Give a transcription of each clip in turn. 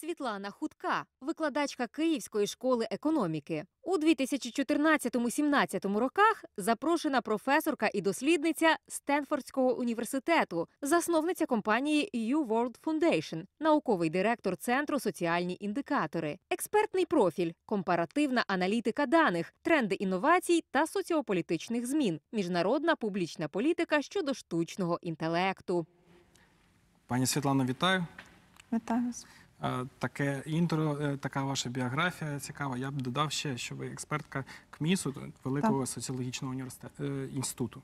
Світлана Хутка, викладачка Київської школи економіки. У 2014-17 роках запрошена професорка і дослідниця Стенфордського університету, засновниця компанії U World Foundation, науковий директор центру соціальні індикатори, експертний профіль, компаративна аналітика даних, тренди інновацій та соціополітичних змін, міжнародна публічна політика щодо штучного інтелекту. Пані Світлано, вітаю. Вітаю вас. Е, Таке інтро, е, така ваша біографія цікава. Я б додав ще, що ви експертка КМІСу, Великого соціологічного університету е, інституту.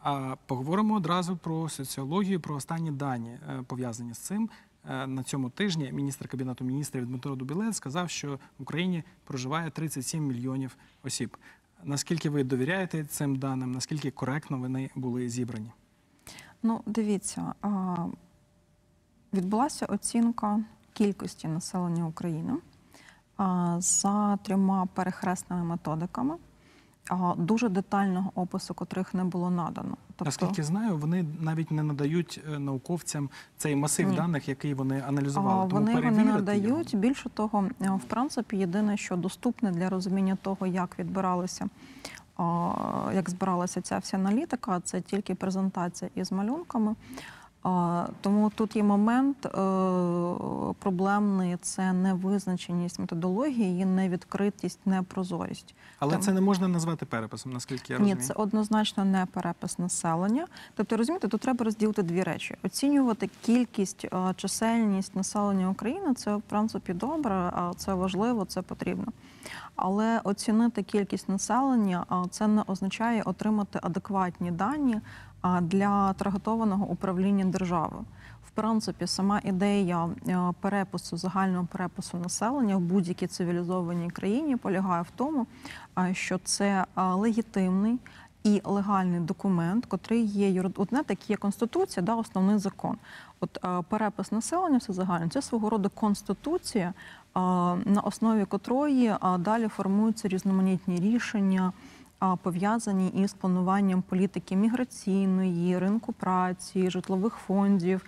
А поговоримо одразу про соціологію, про останні дані е, пов'язані з цим. Е, На цьому тижні міністр кабінету міністрів Дмитро Дубілет сказав, що в Україні проживає 37 мільйонів осіб. Наскільки ви довіряєте цим даним? Наскільки коректно вони були зібрані? Ну, дивіться, відбулася оцінка кількості населення України за трьома перехресними методиками, дуже детального опису котрих не було надано. Тобто Наскільки знаю, вони навіть не надають е, науковцям цей масив Ні. даних, який вони аналізували. Тому Вони не надають. його. Більше того, е, в принципі, єдине, що доступне для розуміння того, як відбиралися, як збиралася ця вся аналітика, це тільки презентація із малюнками. Тому тут є момент е, проблемний це невизначеність методології, її невідкритість, непрозорість. Але там- це не можна назвати переписом, наскільки я Ні, це однозначно не перепис населення. Тобто, розумієте, тут треба розділити дві речі: оцінювати кількість, е, чисельність населення України це в принципі добре, а це важливо, це потрібно. Але оцінити кількість населення це не означає отримати адекватні дані для таргетованого управління держави. В принципі, сама ідея е, перепису загального перепису населення в будь-якій цивілізованій країні полягає в тому, що це легітимний і легальний документ, котрий є юрид... От знаєте, є конституція, да, основний закон. От перепис населення все загально, це свого роду конституція, на основі котрої далі формуються різноманітні рішення. Пов'язані із плануванням політики міграційної, ринку праці, житлових фондів,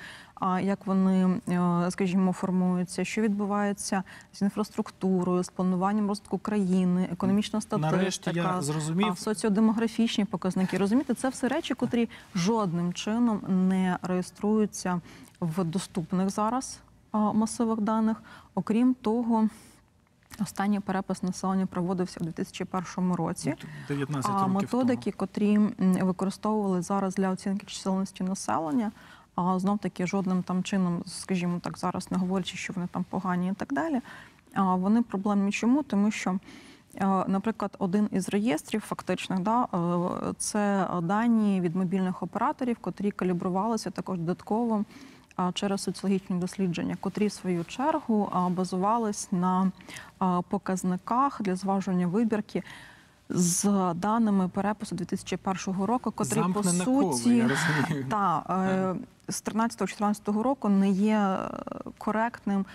як вони, е, скажімо, формуються, що відбувається з інфраструктурою, з плануванням розвитку країни, економічна статистика, Нарешті я зрозумів. соціодемографічні показники. Розумієте, це все речі, котрі жодним чином не реєструються в доступних зараз а, масивах даних. Окрім того, останній перепис населення проводився у 2001 році. 19 А років методики, котрі використовували зараз для оцінки чисельності населення, а знов таки жодним там чином, скажімо так, зараз не говорячи, що вони там погані і так далі. А вони проблемні чому? Тому що. е, Наприклад, один із реєстрів фактичних да, е, це дані від мобільних операторів, котрі калібрувалися також додатково а, через соціологічні дослідження, котрі в свою чергу базувались на показниках для зважування вибірки з даними перепису 2001 року, котрі по коло, суті та е, з 13-14 року не є е, коректним.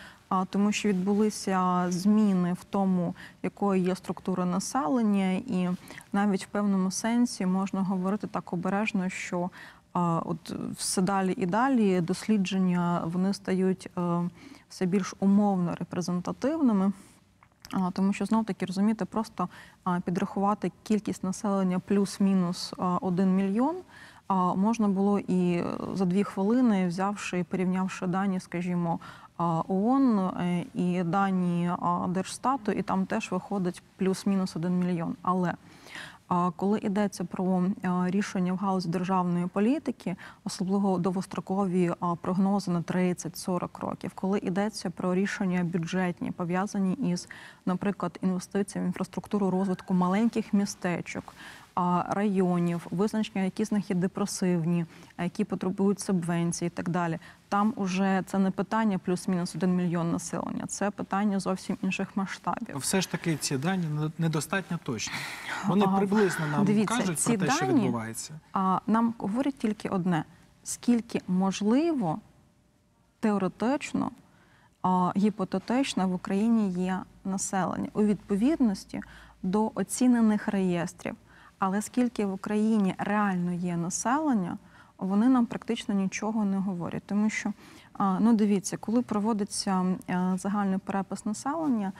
Тому, що відбулися зміни в тому, якою є структура населення, і навіть в певному сенсі можна говорити так обережно, що от все далі і далі дослідження вони стають е, все більш умовно репрезентативними. Тому що знов таки розумієте, просто підрахувати кількість населення плюс-мінус один мільйон. а, Можна було і за дві хвилини, взявши і порівнявши дані, скажімо, ООН е, і дані Держстату, і там теж виходить плюс-мінус один мільйон. Але коли йдеться про рішення в галузі державної політики, особливо довгострокові прогнози на 30-40 років, коли йдеться про рішення бюджетні, пов'язані із, наприклад, інвестиціями в інфраструктуру розвитку маленьких містечок. Районів, визначення, які з них є депресивні, які потребують субвенцій і так далі. Там уже це не питання плюс-мінус один мільйон населення, це питання зовсім інших масштабів. Все ж таки ці дані недостатньо точні. Вони А, приблизно нам дивіться, кажуть ці про те, що відбувається. А нам говорять тільки одне: скільки можливо теоретично, гіпотетично в Україні є населення у відповідності до оцінених реєстрів. Але скільки в Україні реально є населення, вони нам практично нічого не говорять, тому що ну дивіться, коли проводиться е, загальний перепис населення,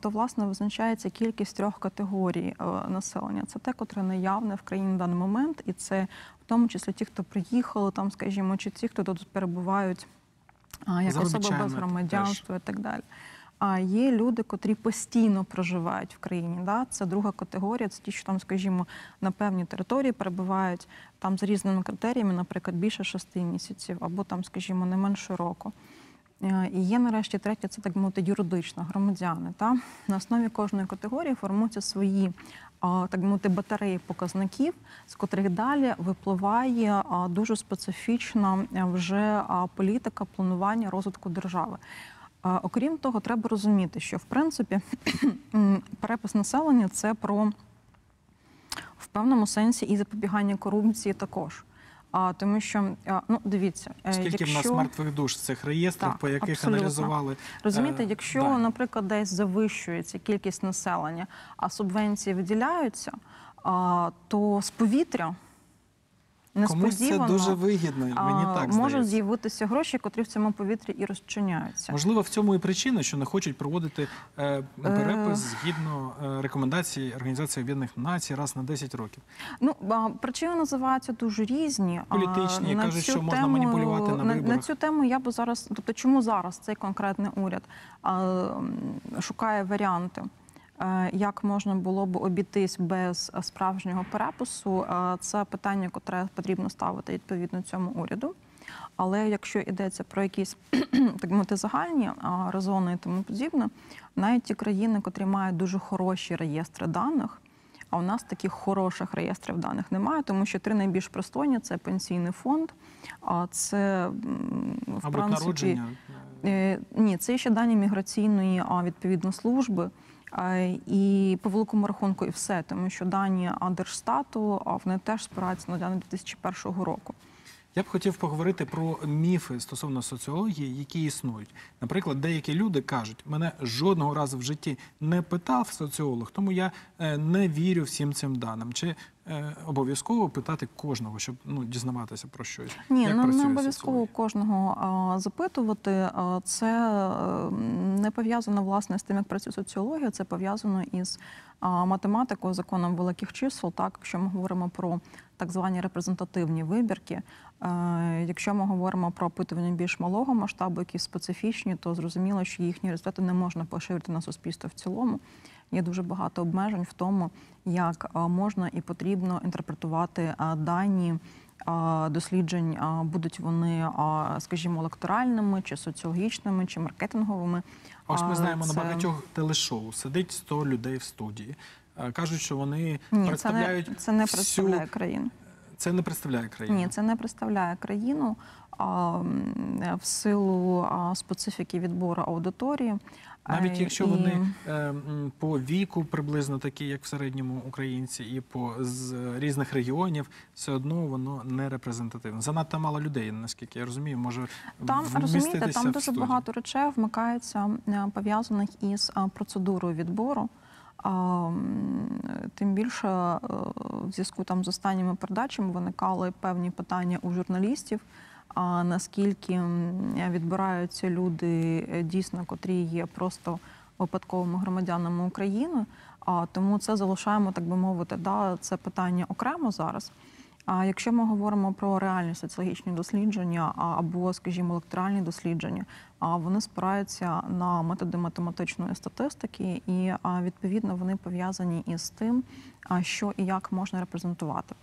то власне визначається кількість трьох категорій е, населення. Це те, котре наявне в країні на даний момент, і це в тому числі ті, хто приїхали, там, скажімо, чи ті, хто тут перебувають як особи без громадянства і так далі. А є люди, котрі постійно проживають в країні. Да? Це друга категорія. Це ті, що там, скажімо, на певній території перебувають там за різними критеріями, наприклад, більше шести місяців, або там, скажімо, не менше року. Е, І є нарешті третє, це так мовити юридично, громадяни. Та? На основі кожної категорії формуються свої так мовити батареї показників, з котрих далі випливає дуже специфічна е, вже політика планування розвитку держави. А, Окрім того, треба розуміти, що в принципі перепис населення це про в певному сенсі і запобігання корупції також. А тому що а, ну дивіться, е, Скільки в нас мертвих душ в цих реєстрах, Так, по яких абсолютно. аналізували Розумієте, Е, якщо, да. наприклад, десь завищується кількість населення, а субвенції виділяються, а, то з повітря комусь це дуже вигідно. Мені а, так можуть з'явитися гроші, котрі в цьому повітрі і розчиняються. Можливо, в цьому і причина, що не хочуть проводити е, перепис згідно е, рекомендацій Організації Об'єднаних Націй раз на 10 років. Ну а, причини називаються дуже різні. Політичні, на кажуть, що можна маніпулювати на на, виборах. цю тему. Я би зараз, тобто, чому зараз цей конкретний уряд а, шукає варіанти. Е, Як можна було б обійтись без справжнього перепису? Е, Це питання, котре потрібно ставити відповідно цьому уряду. Але якщо йдеться про якісь так мовити загальні резони і тому подібне, навіть ті країни, котрі мають дуже хороші реєстри даних, а у нас таких хороших реєстрів даних немає, тому що три найбільш пристойні це пенсійний фонд, а це в Або принципі народження. Е, Ні, це ще дані міграційної відповідно служби. І по великому рахунку, і все, тому що дані Андерштату а, вони теж спираються на дані 2001 року. Я б хотів поговорити про міфи стосовно соціології, які існують. Наприклад, деякі люди кажуть, мене жодного разу в житті не питав соціолог, тому я е, не вірю всім цим даним. Чи е, обов'язково питати кожного, щоб ну дізнаватися про щось? Ні, Як ну не обов'язково кожного а, запитувати. А, Це е, не пов'язано власне з тим, як працює соціологія. Це пов'язано із а, математикою, законом великих чисел. Так, якщо ми говоримо про так звані репрезентативні вибірки. Е, Якщо ми говоримо про опитування більш малого масштабу, які специфічні, то зрозуміло, що їхні результати не можна поширити на суспільство в цілому. Є дуже багато обмежень в тому, як можна і потрібно інтерпретувати дані досліджень, будуть вони, скажімо, електоральними, чи соціологічними, чи маркетинговими. Ось ми знаємо це- на багатьох телешоу сидить 100 людей в студії. Е, Кажуть, що вони Ні, це не, представляють це не всю- представляє країну. Це не представляє країну. Ні, це не представляє країну а, в силу а, специфіки відбору аудиторії. Навіть якщо вони е, по віку приблизно такі, як в середньому українці, і по з різних регіонів, все одно воно не репрезентативне. Занадто мало людей, наскільки я розумію, може Там розумієте, там дуже багато речей вмикається е, пов'язаних із е, процедурою відбору. А, Тим більше е, в зв'язку там з останніми передачами виникали певні питання у журналістів. А наскільки відбираються люди е, дійсно, котрі є просто випадковими громадянами України. А тому це залишаємо, так би мовити, да, це питання окремо зараз. А якщо ми говоримо про реальні соціологічні дослідження або, скажімо, електоральні дослідження, а вони спираються на методи математичної статистики, і відповідно вони пов'язані із тим, що і як можна репрезентувати.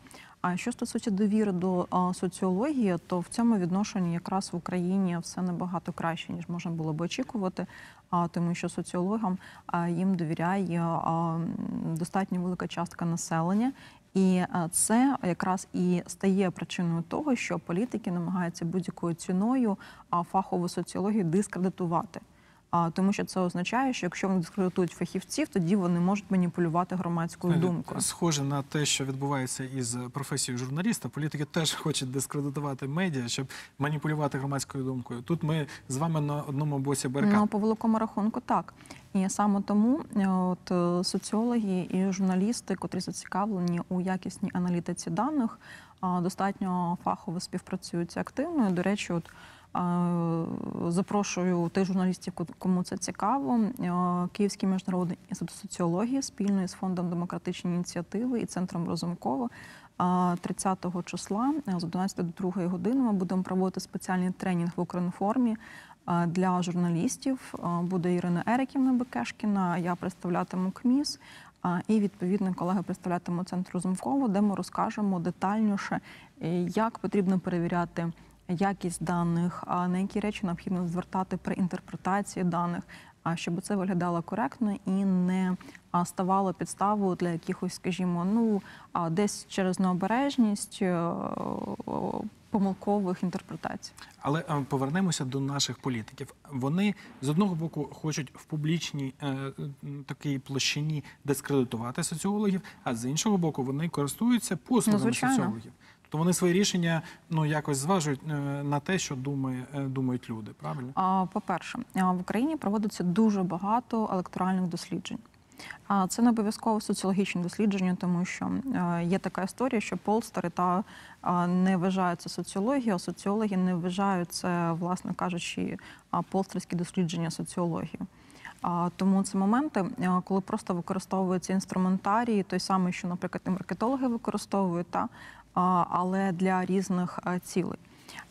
А що стосується довіри до соціології, то в цьому відношенні якраз в Україні все набагато краще ніж можна було би очікувати. А тому, що соціологам їм довіряє достатньо велика частка населення, і це якраз і стає причиною того, що політики намагаються будь-якою ціною фахову соціологію дискредитувати. А тому, що це означає, що якщо вони дискредитують фахівців, тоді вони можуть маніпулювати громадською думкою. Схоже на те, що відбувається із професією журналіста. Політики теж хочуть дискредитувати медіа, щоб маніпулювати громадською думкою. Тут ми з вами на одному боці барикад. Ну, по великому рахунку, так. І саме тому е, от, е, соціологи і журналісти, котрі зацікавлені у якісній аналітиці даних, достатньо фахово співпрацюють активно. До речі, от запрошую тих журналістів, ко- кому це цікаво. Київський міжнародний інститут соціології спільно із фондом демократичні ініціативи і центром Розумкова. а, 30 числа з 11 до 2 години ми будемо проводити спеціальний тренінг в Укрінформі для журналістів. Буде Ірина Ериківна Бекешкіна, я представлятиму КМІС. І відповідно колеги представлятимуть центр Розумкова, де ми розкажемо детальніше, е, як потрібно перевіряти якість даних, а на які речі необхідно звертати при інтерпретації даних, а щоб це виглядало коректно і не ставало підставою для якихось, скажімо, ну а, десь через необережність е, помилкових інтерпретацій. Але повернемося до наших політиків. Вони з одного боку хочуть в публічній е, такій площині дискредитувати соціологів, а з іншого боку, вони користуються послугами Ну, соціологів. Тобто вони свої рішення ну якось зважують е, на те, що думає, е, думають люди. Правильно? По-перше, в Україні проводиться дуже багато електоральних досліджень. Це не обов'язково соціологічні дослідження, тому що е, є така історія, що полстери та не вважаються соціологією, а соціологи не вважають це, власне кажучи, полстерські дослідження соціології. Тому це моменти, коли просто використовується інструментарій, той самий, що, наприклад, і маркетологи використовують, та, але для різних е, цілей.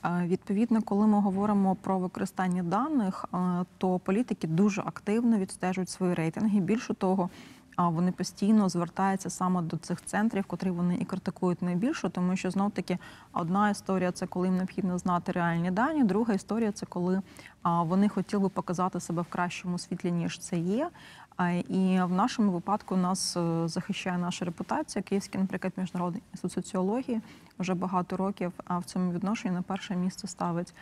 Е, Відповідно, коли ми говоримо про використання даних, е, то політики дуже активно відстежують свої рейтинги. Більше того, вони постійно звертаються саме до цих центрів, котрі вони і критикують найбільше, тому що знов таки одна історія це коли їм необхідно знати реальні дані. Друга історія це коли вони хотіли показати себе в кращому світлі, ніж це є. І в нашому випадку нас е, захищає наша репутація. Київський, наприклад, міжнародний інститут соціології вже багато років в цьому відношенні на перше місце ставить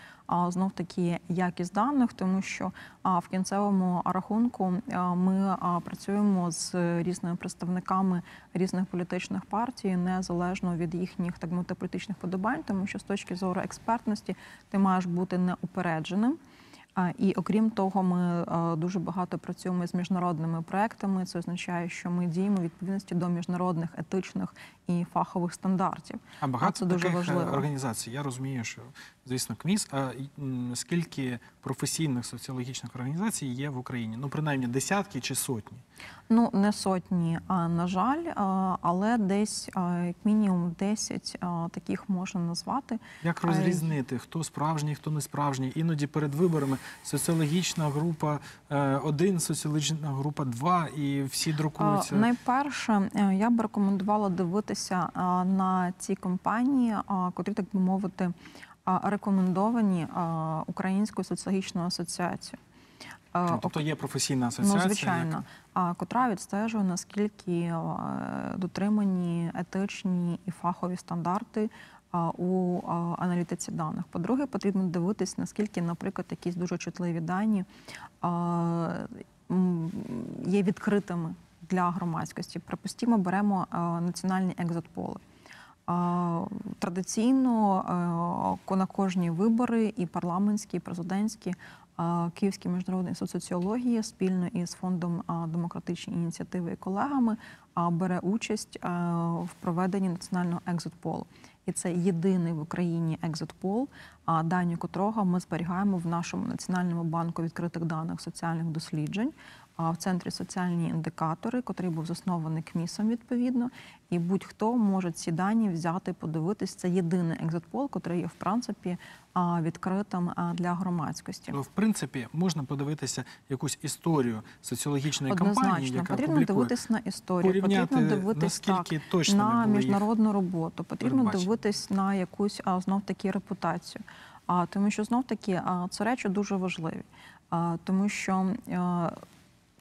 знов таки якість даних, тому що в кінцевому рахунку ми працюємо з різними представниками різних політичних партій, незалежно від їхніх так мовити політичних подобань, тому що з точки зору експертності ти маєш бути неупередженим. І окрім того, ми е, дуже багато працюємо з міжнародними проектами. Це означає, що ми діємо відповідності до міжнародних етичних і фахових стандартів. А багато це дуже таких е, важливо. організацій. Я розумію, що звісно, КМІС. А скільки професійних соціологічних організацій є в Україні? Ну принаймні десятки чи сотні. Ну не сотні, а на жаль, але десь як мінімум 10 таких можна назвати. Як розрізнити, хто справжній, хто не справжній? Іноді перед виборами соціологічна група е, один, соціологічна група два, і всі друкуються. Найперше, е, я б рекомендувала дивитися на ці компанії, котрі, так би мовити, рекомендовані Українською соціологічною асоціацією. Е, Ну, тобто є професійна асоціація. Ну, звичайно, а котра відстежує наскільки е, дотримані етичні і фахові стандарти у аналітиці даних. По-друге, потрібно дивитись, наскільки, наприклад, якісь дуже чутливі дані є відкритими для громадськості. Припустімо, беремо національні екзотполи. Традиційно на кожні вибори, і парламентські, і президентські, Київський міжнародний інститут соціології спільно із фондом демократичні ініціативи і колегами бере участь в проведенні національного екзитполу. І це єдиний в Україні екзитпол, пол, дані котрого ми зберігаємо в нашому національному банку відкритих даних соціальних досліджень. В центрі соціальні індикатори, котрий був заснований КМІСом відповідно, і будь-хто може ці дані взяти, подивитись. Це єдиний екзитпол, який є в принципі відкритим для громадськості. Ну, в принципі, можна подивитися якусь історію соціологічної кампанії, Однозначно, яка потрібно публікує. дивитись на історію, потрібно дивитись так, на міжнародну роботу, потрібно дивитись на якусь знов таки репутацію. А тому, що знов таки а, це речі дуже важливі, а, тому що а,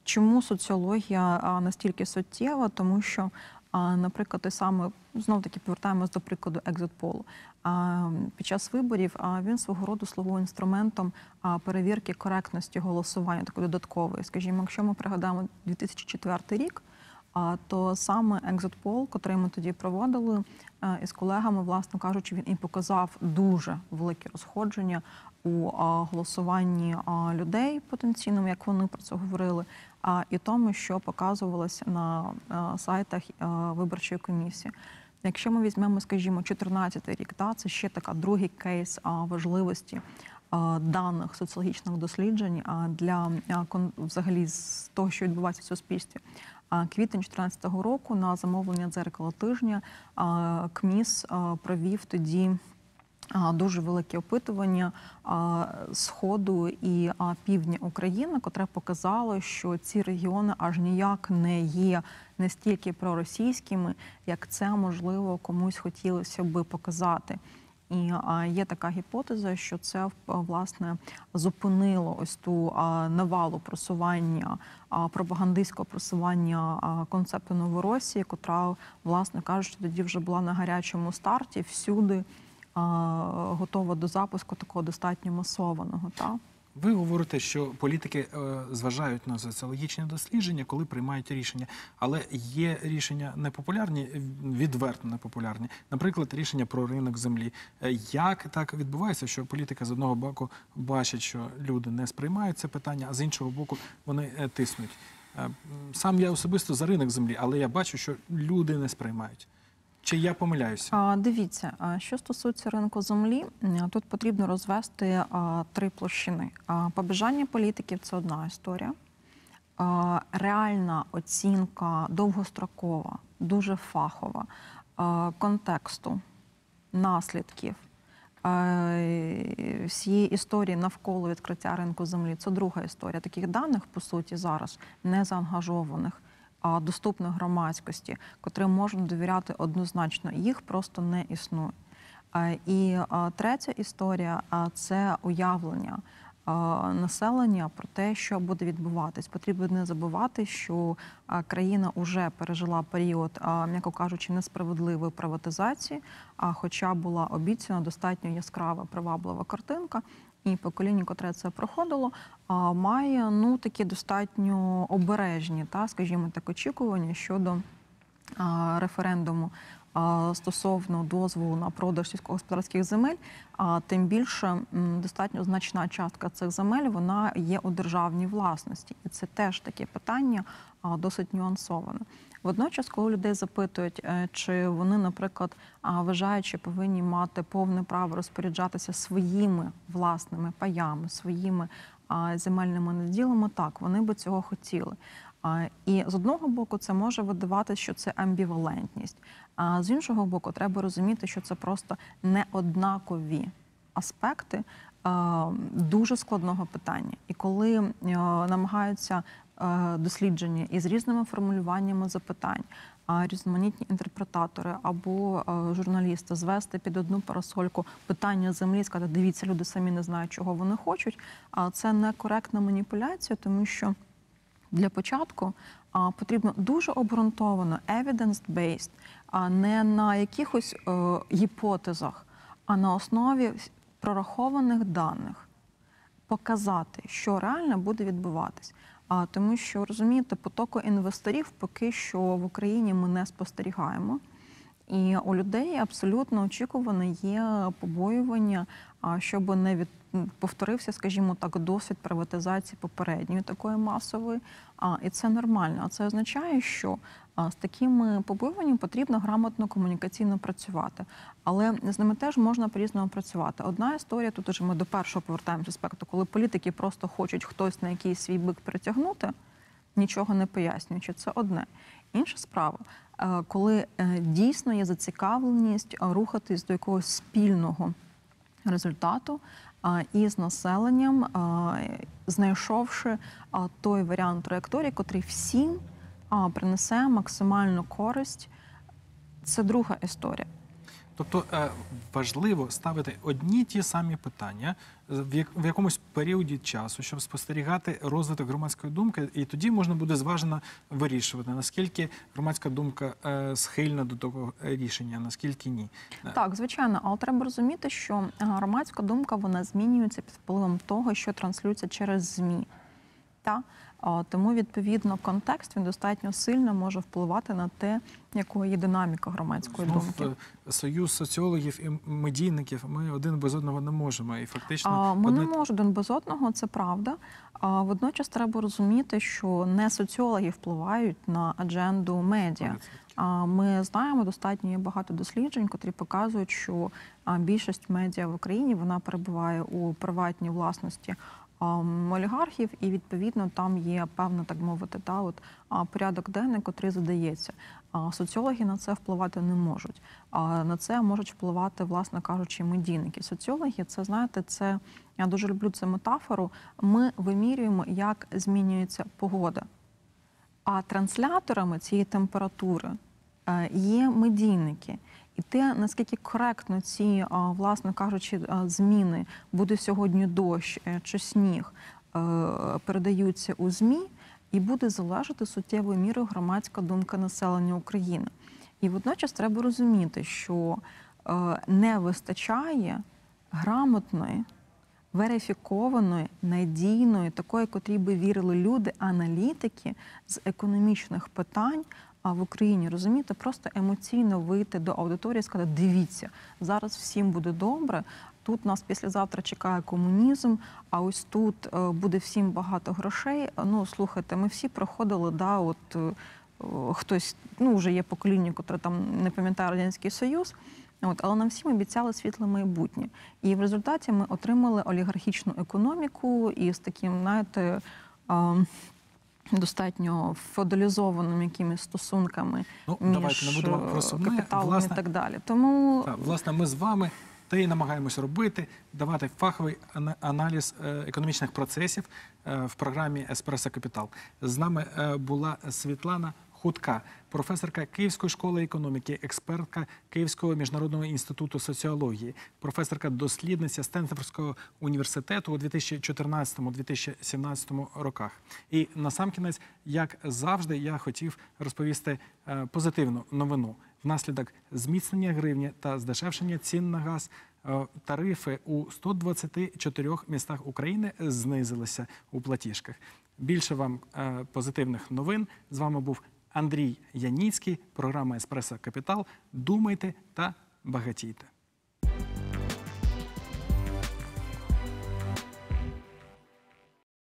чому соціологія настільки суттєва, тому що. Наприклад, той саме знов таки повертаємось до прикладу екзитполу. Під час виборів він свого роду слугує інструментом перевірки коректності голосування, такої додаткової. Скажімо, якщо ми пригадаємо 2004 рік, то саме екзитпол, котрий ми тоді проводили із колегами, власне кажучи, він і показав дуже велике розходження у голосуванні людей потенційному, як вони про це говорили, а і тому, що показувалося на е, сайтах е, виборчої комісії. Якщо ми візьмемо, скажімо, 14 рік, та, це ще така другий кейс важливості даних соціологічних досліджень для взагалі з того, що відбувається в суспільстві. А квітень 2014 року на замовлення дзеркала тижня КМІС провів тоді дуже велике опитування сходу і півдня України, котре показало, що ці регіони аж ніяк не є настільки проросійськими, як це можливо комусь хотілося би показати. І є така гіпотеза, що це власне зупинило ось ту навалу просування пропагандистського просування концепту Новоросії, котра, власне кажучи, тоді вже була на гарячому старті всюди готова до запуску такого достатньо масованого. Та? Ви говорите, що політики е, зважають на соціологічні дослідження, коли приймають рішення, але є рішення непопулярні, е, відверто непопулярні. Наприклад, рішення про ринок землі. Е, Як так відбувається, що політики з одного боку бачать, що люди не сприймають це питання, а з іншого боку вони тиснуть. Сам я особисто за ринок землі, але я бачу, що люди не сприймають. Чи я помиляюся? А, Дивіться, що стосується ринку землі, тут потрібно розвести а, три площини. А, Побажання політиків це одна історія. А, Реальна оцінка довгострокова, дуже фахова а, контексту, наслідків всієї історії навколо відкриття ринку землі. Це друга історія. Таких даних, по суті, зараз не заангажованих, доступних громадськості, котрим можна довіряти однозначно, їх просто не існує. І третя історія це уявлення населення про те, що буде відбуватись. Потрібно не забувати, що країна вже пережила період, м'яко кажучи, несправедливої приватизації, а хоча була обіцяна достатньо яскрава приваблива картинка. І покоління, котре це проходило, має ну такі достатньо обережні, та скажімо так, очікування щодо референдуму стосовно дозволу на продаж сільськогосподарських земель. А тим більше достатньо значна частка цих земель вона є у державній власності, і це теж таке питання досить нюансоване. Водночас, коли людей запитують, е, чи вони, наприклад, що повинні мати повне право розпоряджатися своїми власними паями, своїми земельними наділами, так вони би цього хотіли. І з одного боку, це може видавати, що це амбівалентність. А з іншого боку, треба розуміти, що це просто неоднакові аспекти дуже складного питання. І коли е, намагаються дослідження із різними формулюваннями запитань, а різноманітні інтерпретатори або е, журналісти звести під одну парасольку питання землі, сказати, дивіться, люди самі не знають, чого вони хочуть. А це некоректна маніпуляція, тому що для початку потрібно дуже обґрунтовано, evidence-based, а не на якихось е, гіпотезах, а на основі прорахованих даних показати, що реально буде відбуватись. А тому, що розумієте, потоку інвесторів поки що в Україні ми не спостерігаємо. І у людей абсолютно очікувано є побоювання, щоб не від повторився, скажімо так, досвід приватизації попередньої такої масової. А і це нормально. А це означає, що а, з такими побоюваннями потрібно грамотно комунікаційно працювати. Але з ними теж можна по-різному працювати. Одна історія, тут уже ми до першого повертаємося аспекту, коли політики просто хочуть хтось на якийсь свій бик притягнути, нічого не пояснюючи. Це одне. Інша справа, е, коли е, дійсно є зацікавленість рухатись до якогось спільного результату із населенням, знайшовши той варіант траєкторії, котрий всім принесе максимальну користь. Це друга історія. Тобто е, важливо ставити одні ті самі питання в якомусь періоді часу, щоб спостерігати розвиток громадської думки, і тоді можна буде зважено вирішувати, наскільки громадська думка е, схильна до того рішення, наскільки ні. Е, Так, звичайно, але треба розуміти, що громадська думка вона змінюється під впливом того, що транслюється через ЗМІ. А, Тому відповідно контекст він достатньо сильно може впливати на те, якою є динаміка громадської Знов, думки. е, союз соціологів і медійників. Ми один без одного не можемо. І фактично Ми не можемо один без одного, це правда. А водночас треба розуміти, що не соціологи впливають на адженду медіа. А ми знаємо достатньо є багато досліджень, котрі показують, що більшість медіа в Україні вона перебуває у приватній власності олігархів, і відповідно там є певна, так мовити, та от порядок денний, котрий задається. А соціологи на це впливати не можуть. На це можуть впливати, власне кажучи, медійники. Соціологи, це знаєте, це я дуже люблю цю метафору. Ми вимірюємо, як змінюється погода. А трансляторами цієї температури е, є медійники. І те, наскільки коректно ці, власне кажучи, зміни буде сьогодні дощ е, чи сніг, е, передаються у ЗМІ, і буде залежати суттєвою мірою громадська думка населення України. І водночас треба розуміти, що е, не вистачає грамотної, верифікованої, надійної, такої, котрій би вірили люди, аналітики з економічних питань. А в Україні розумієте, просто емоційно вийти до аудиторії і сказати: дивіться, зараз всім буде добре. Тут нас післязавтра чекає комунізм, а ось тут е, буде всім багато грошей. Ну слухайте, ми всі проходили, да, от е, хтось, ну вже є покоління, котре там не пам'ятає радянський союз. От, але нам всім обіцяли світле майбутнє. І в результаті ми отримали олігархічну економіку і з таким, знаєте, а, достатньо феодалізованими якимись стосунками Ну, між давайте не будемо про сумне. капіталом Власне, і так далі. Тому та, власне, ми з вами те і намагаємось робити, давати фаховий аналіз е, економічних процесів е, в програмі Еспресо Капітал. З нами е, була Світлана Хутка, професорка Київської школи економіки, експертка Київського міжнародного інституту соціології, професорка дослідниця Стенфордського університету у 2014-2017 роках. І насамкінець, як завжди, я хотів розповісти е, позитивну новину. Внаслідок зміцнення гривні та здешевшення цін на газ е, тарифи у 124 містах України знизилися у платіжках. Більше вам е, позитивних новин. З вами був Андрій Яніцький, програма Еспресо Капітал. Думайте та багатійте.